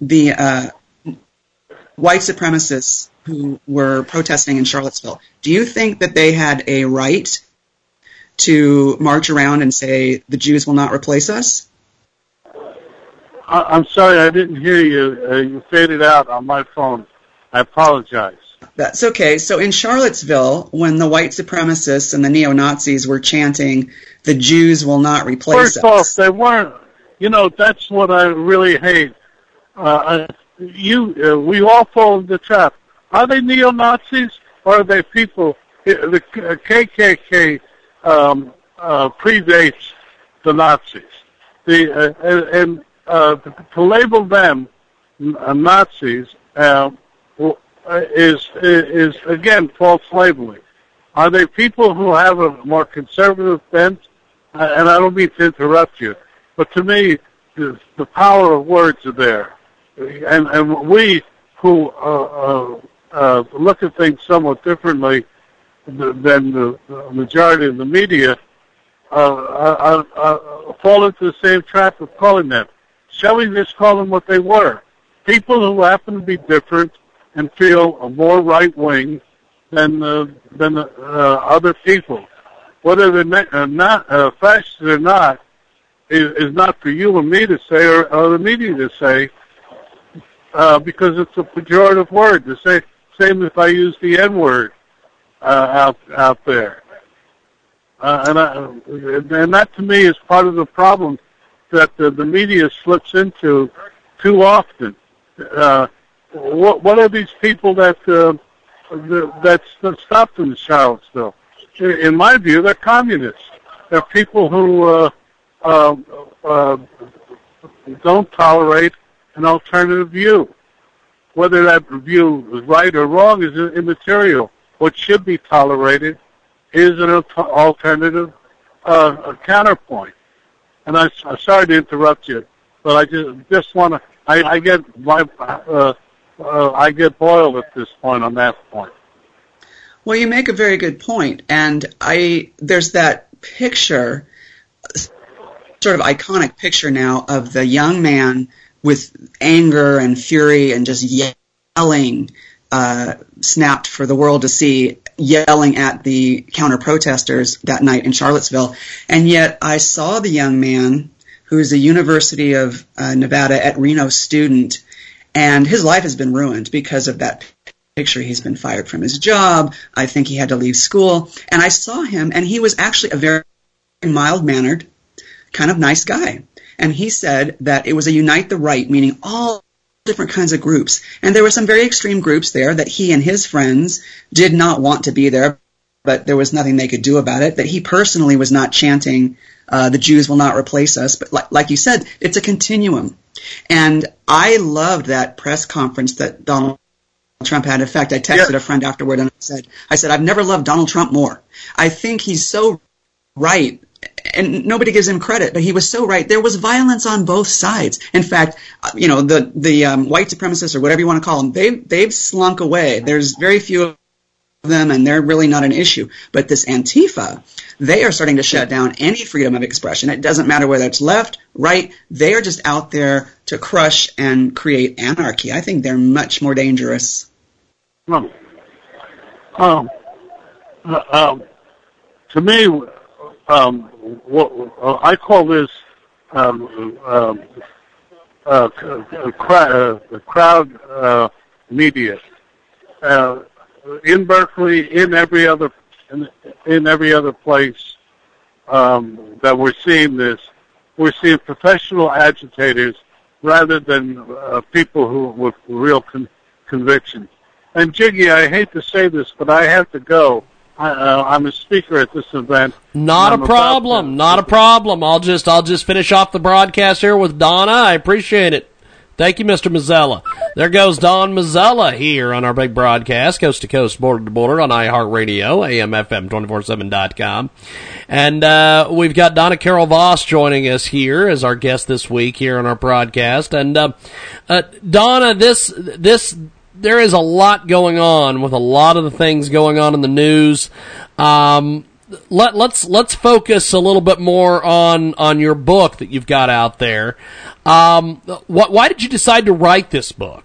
the uh, white supremacists who were protesting in Charlottesville? Do you think that they had a right to march around and say the Jews will not replace us? I, I'm sorry, I didn't hear you. Uh, you faded out on my phone. I apologize. That's okay. So in Charlottesville, when the white supremacists and the neo Nazis were chanting, "The Jews will not replace First us," off, they weren't. You know, that's what I really hate. Uh, I- you, uh, we all fall into the trap. Are they neo Nazis or are they people? uh, The KKK um, uh, predates the Nazis. The uh, and, uh, to label them uh, Nazis is is again false labeling. Are they people who have a more conservative bent? And I don't mean to interrupt you, but to me, the, the power of words are there, and and we who uh, uh, uh, look at things somewhat differently than the majority of the media uh, uh, uh, fall into the same trap of calling them. Shall we just what they were? People who happen to be different and feel more right wing than uh, than uh, other people. Whether they're uh, not uh, fascist or not is, is not for you and me to say or, or the media to say uh, because it's a pejorative word. The same same if I use the N word out out there, uh, and I, and that to me is part of the problem that the, the media slips into too often. Uh, what what are these people that uh, that, stopped in Charlottesville? In my view, they're communists. They're people who uh, uh, uh, don't tolerate an alternative view. Whether that view is right or wrong is immaterial. What should be tolerated is an alternative uh, counterpoint. And I, am sorry to interrupt you, but I just just want to. I, I get my uh, uh, I get boiled at this point on that point. Well, you make a very good point, and I there's that picture, sort of iconic picture now of the young man with anger and fury and just yelling, snapped for the world to see, yelling at the counter protesters that night in Charlottesville. And yet I saw the young man who is a University of uh, Nevada at Reno student, and his life has been ruined because of that picture. He's been fired from his job. I think he had to leave school. And I saw him, and he was actually a very mild mannered, kind of nice guy. And he said that it was a unite the right, meaning all different kinds of groups. And there were some very extreme groups there that he and his friends did not want to be there, but there was nothing they could do about it. That he personally was not chanting, uh, the Jews will not replace us. But like, like you said, it's a continuum. And I loved that press conference that Donald Trump had. In fact, I texted yeah. a friend afterward and I said, I said, I've never loved Donald Trump more. I think he's so right and nobody gives him credit, but he was so right. There was violence on both sides. In fact, you know, the the um, white supremacists or whatever you want to call them, they've they've slunk away. There's very few of them, and they're really not an issue. But this Antifa, they are starting to shut down any freedom of expression. It doesn't matter whether it's left, right. They are just out there to crush and create anarchy. I think they're much more dangerous. Um, um, uh, um to me, um, what uh, I call this um, um, uh, uh, crowd uh, media. Uh, in Berkeley, in every other in, in every other place um, that we're seeing this, we're seeing professional agitators rather than uh, people who with real con- conviction. And Jiggy, I hate to say this, but I have to go. Uh, I'm a speaker at this event. Not a problem. Not a problem. I'll just I'll just finish off the broadcast here with Donna. I appreciate it. Thank you, Mr. Mazzella. There goes Don Mazzella here on our big broadcast, coast to coast, border to border on iHeartRadio, AMFM247.com. And uh, we've got Donna Carol Voss joining us here as our guest this week here on our broadcast. And uh, uh, Donna, this this there is a lot going on with a lot of the things going on in the news. Um, let, let's let's focus a little bit more on on your book that you've got out there. Um, why did you decide to write this book?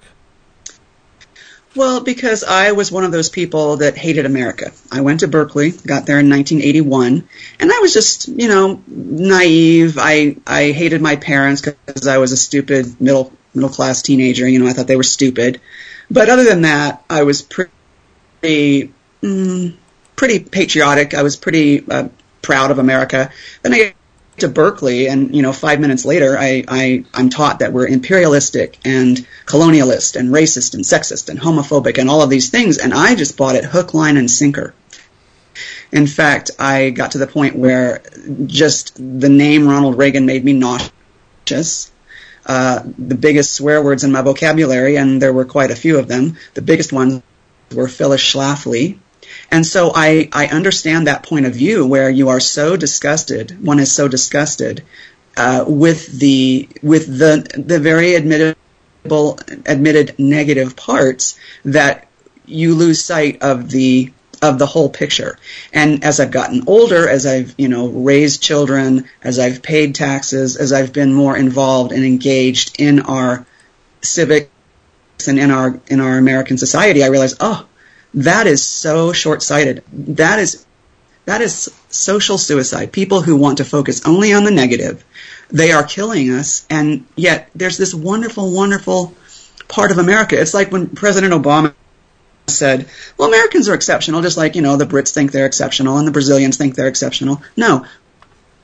Well, because I was one of those people that hated America. I went to Berkeley, got there in 1981, and I was just, you know, naive. I I hated my parents because I was a stupid middle middle class teenager. You know, I thought they were stupid. But other than that, I was pretty, mm, pretty patriotic. I was pretty uh, proud of America. Then I get to Berkeley, and you know, five minutes later, I, I I'm taught that we're imperialistic and colonialist and racist and sexist and homophobic and all of these things, and I just bought it hook, line, and sinker. In fact, I got to the point where just the name Ronald Reagan made me nauseous. Uh, the biggest swear words in my vocabulary, and there were quite a few of them. The biggest ones were Phyllis Schlafly. And so I, I understand that point of view where you are so disgusted, one is so disgusted uh, with the with the the very admittable admitted negative parts that you lose sight of the of the whole picture. And as I've gotten older, as I've, you know, raised children, as I've paid taxes, as I've been more involved and engaged in our civics and in our in our American society, I realize, oh, that is so short-sighted. That is that is social suicide. People who want to focus only on the negative. They are killing us and yet there's this wonderful wonderful part of America. It's like when President Obama said, well, Americans are exceptional, just like, you know, the Brits think they're exceptional and the Brazilians think they're exceptional. No,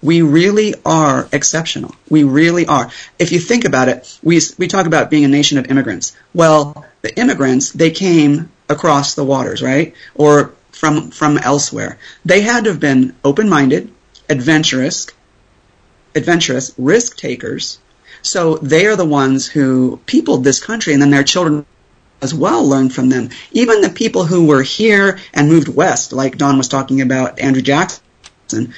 we really are exceptional. We really are. If you think about it, we, we talk about being a nation of immigrants. Well, the immigrants, they came across the waters, right? Or from, from elsewhere. They had to have been open-minded, adventurous, adventurous, risk takers. So they are the ones who peopled this country and then their children as well learn from them. Even the people who were here and moved west, like Don was talking about Andrew Jackson,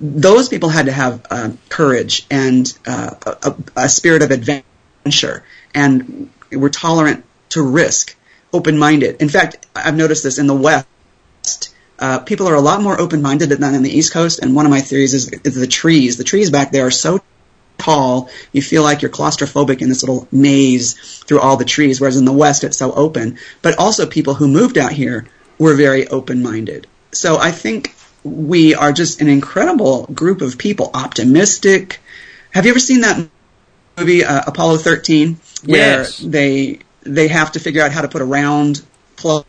those people had to have uh, courage and uh, a, a, spirit of adventure and were tolerant to risk, open-minded. In fact, I've noticed this in the West. Uh, people are a lot more open-minded than on the East Coast, and one of my theories is, is the trees. The trees back there are so tall, you feel like you're claustrophobic in this little maze through all the trees, whereas in the West it's so open. But also people who moved out here were very open-minded. So I think we are just an incredible group of people, optimistic. Have you ever seen that movie uh, Apollo 13 where Yes. they they have to figure out how to put a round plug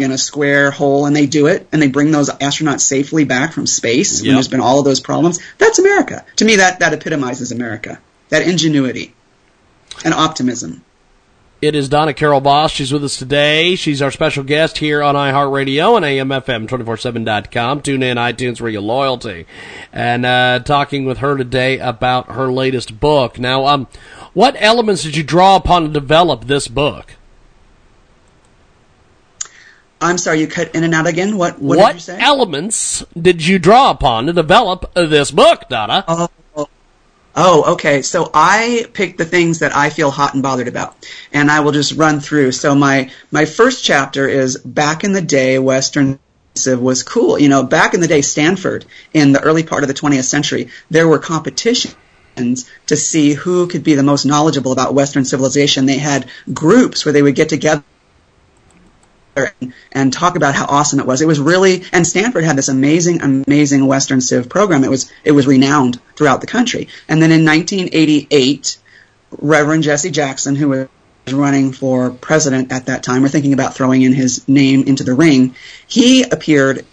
in a square hole and they do it and they bring those astronauts safely back from space when there's been all of those problems. That's America. To me that that epitomizes America. That ingenuity and optimism. It is Donna Carol Voss. She's with us today. She's our special guest here on iHeartRadio and AMFM247.com. Tune in, iTunes for your loyalty. And uh, talking with her today about her latest book. Now, um, what elements did you draw upon to develop this book? I'm sorry, you cut in and out again. What what, did you What say? elements did you draw upon to develop this book, Donna? Oh, oh, okay. So I picked the things that I feel hot and bothered about, and I will just run through. So my my first chapter is back in the day, Western civ was cool. You know, back in the day, Stanford in the early part of the 20th century, there were competitions to see who could be the most knowledgeable about Western civilization. They had groups where they would get together and, talk about how awesome it was. It was really, and Stanford had this amazing, amazing Western Civ program. It was, it was renowned throughout the country. And then in 1988, Reverend Jesse Jackson, who was running for president at that time, or thinking about throwing in his name into the ring, he appeared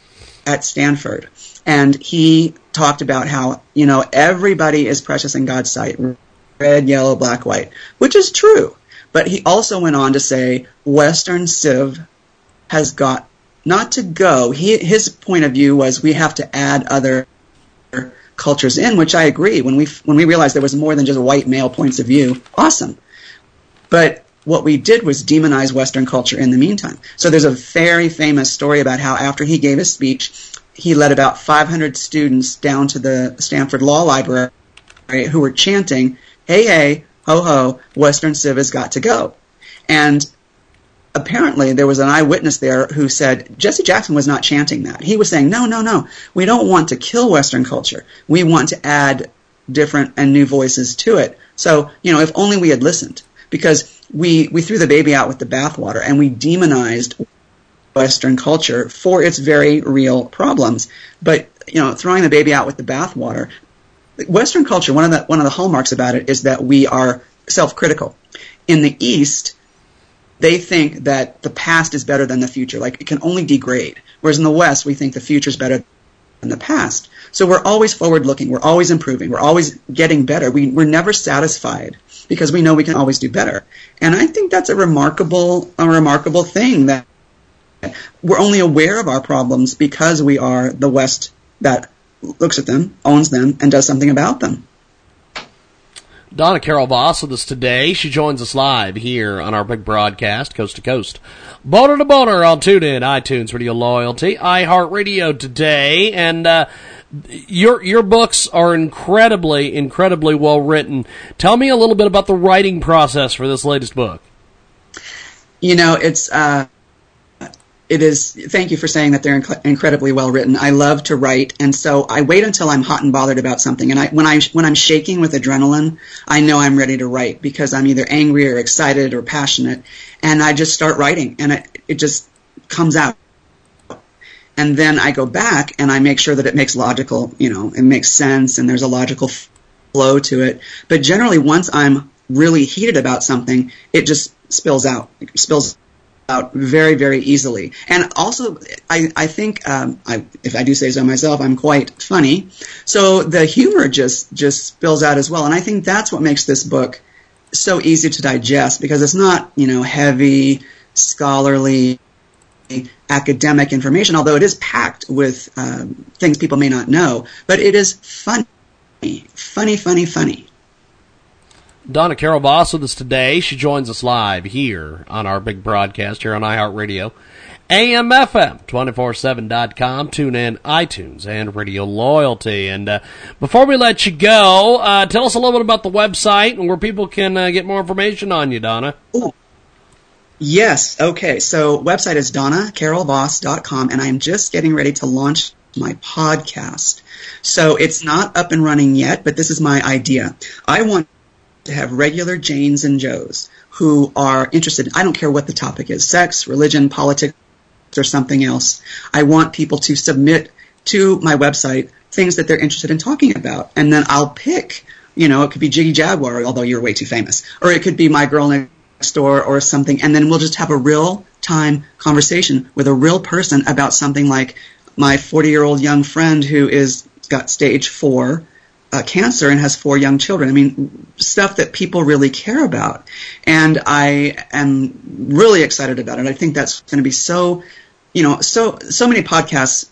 at Stanford. And he talked about how, you know, everybody is precious in God's sight. Red, yellow, black, white. Which is true. But he also went on to say Western Civ has got not to go. He, his point of view was we have to add other cultures in, which I agree. When we when we realized there was more than just white male points of view, awesome. But what we did was demonize Western culture in the meantime. So there's a very famous story about how after he gave his speech, he led about 500 students down to the Stanford Law Library who were chanting, "Hey, hey, ho, ho, Western Civ has got to go." And apparently there was an eyewitness there who said Jesse Jackson was not chanting that. He was saying, no, no, no, we don't want to kill Western culture. We want to add different and new voices to it. So, you know, if only we had listened. Because we, we threw the baby out with the bathwater and we demonized Western culture for its very real problems. But, you know, throwing the baby out with the bathwater, Western culture, one of the, one of the hallmarks about it is that we are self-critical. In the East, they think that the past is better than the future. Like it can only degrade. Whereas in the West, we think the future is better than the past. So we're always forward looking. We're always improving. We're always getting better. We, we're never satisfied because we know we can always do better. And I think that's a remarkable, a remarkable thing that we're only aware of our problems because we are the West that looks at them, owns them, and does something about them. Donna Carol Voss with us today. She joins us live here on our big broadcast, coast to coast. Boner to boner on TuneIn, iTunes, Radio Loyalty, iHeartRadio today, and uh, your your books are incredibly, incredibly well written. Tell me a little bit about the writing process for this latest book. You know, it's uh, it is. Thank you for saying that they're inc- incredibly well written. I love to write, and so I wait until I'm hot and bothered about something. And I, when I when I'm shaking with adrenaline, I know I'm ready to write because I'm either angry or excited or passionate, and I just start writing, and it, it just comes out. And then I go back and I make sure that it makes logical, you know, it makes sense, and there's a logical flow to it. But generally, once I'm really heated about something, it just spills out, it spills out very, very easily. And also, I, I think, um, I, if I do say so myself, I'm quite funny. So the humor just, just spills out as well. And I think that's what makes this book so easy to digest because it's not, you know, heavy, scholarly, academic information, although it is packed with um, things people may not know. But it is funny, funny, funny, funny. Donna Carol Voss with us today. She joins us live here on our big broadcast here on iHeartRadio. AMFM247.com, tune in, iTunes, and Radio Loyalty. And uh, before we let you go, uh, tell us a little bit about the website and where people can uh, get more information on you, Donna. Ooh. Yes. Okay. So website is donnacarolvoss.com, and I'm just getting ready to launch my podcast. So it's not up and running yet, but this is my idea. I want to have regular Janes and Joes who are interested. I don't care what the topic is: sex, religion, politics, or something else. I want people to submit to my website things that they're interested in talking about, and then I'll pick. You know, it could be Jiggy Jaguar, although you're way too famous, or it could be My Girl Next Door or something, and then we'll just have a real time conversation with a real person about something like my 40 year old young friend who is got stage four uh, cancer and has four young children. I mean, stuff that people really care about. And I am really excited about it. I think that's going to be so, you know, so, so many podcasts,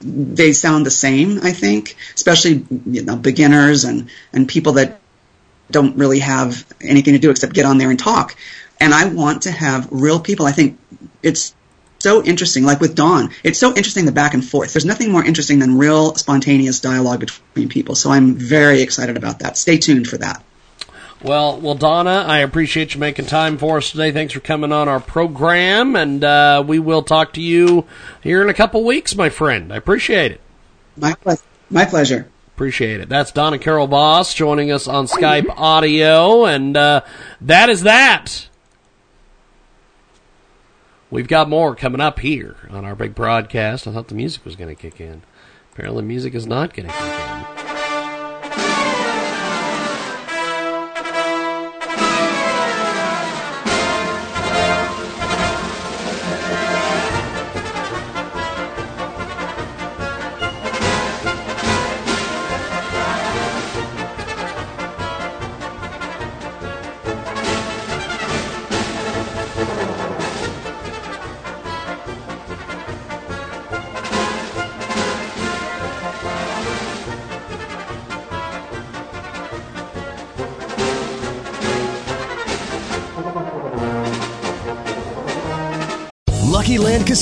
they sound the same, I think, especially, you know, beginners and, and people that don't really have anything to do except get on there and talk. And I want to have real people. I think it's so interesting. Like with Don, it's so interesting the back and forth. There's nothing more interesting than real spontaneous dialogue between people. So I'm very excited about that. Stay tuned for that. Well, well, Donna, I appreciate you making time for us today. Thanks for coming on our program, and uh, we will talk to you here in a couple weeks, my friend. I appreciate it. My pleasure. My pleasure. Appreciate it. That's Donna Carol Voss joining us on Skype audio, and uh, that is that. We've got more coming up here on our big broadcast. I thought the music was going to kick in. Apparently, music is not going to kick in.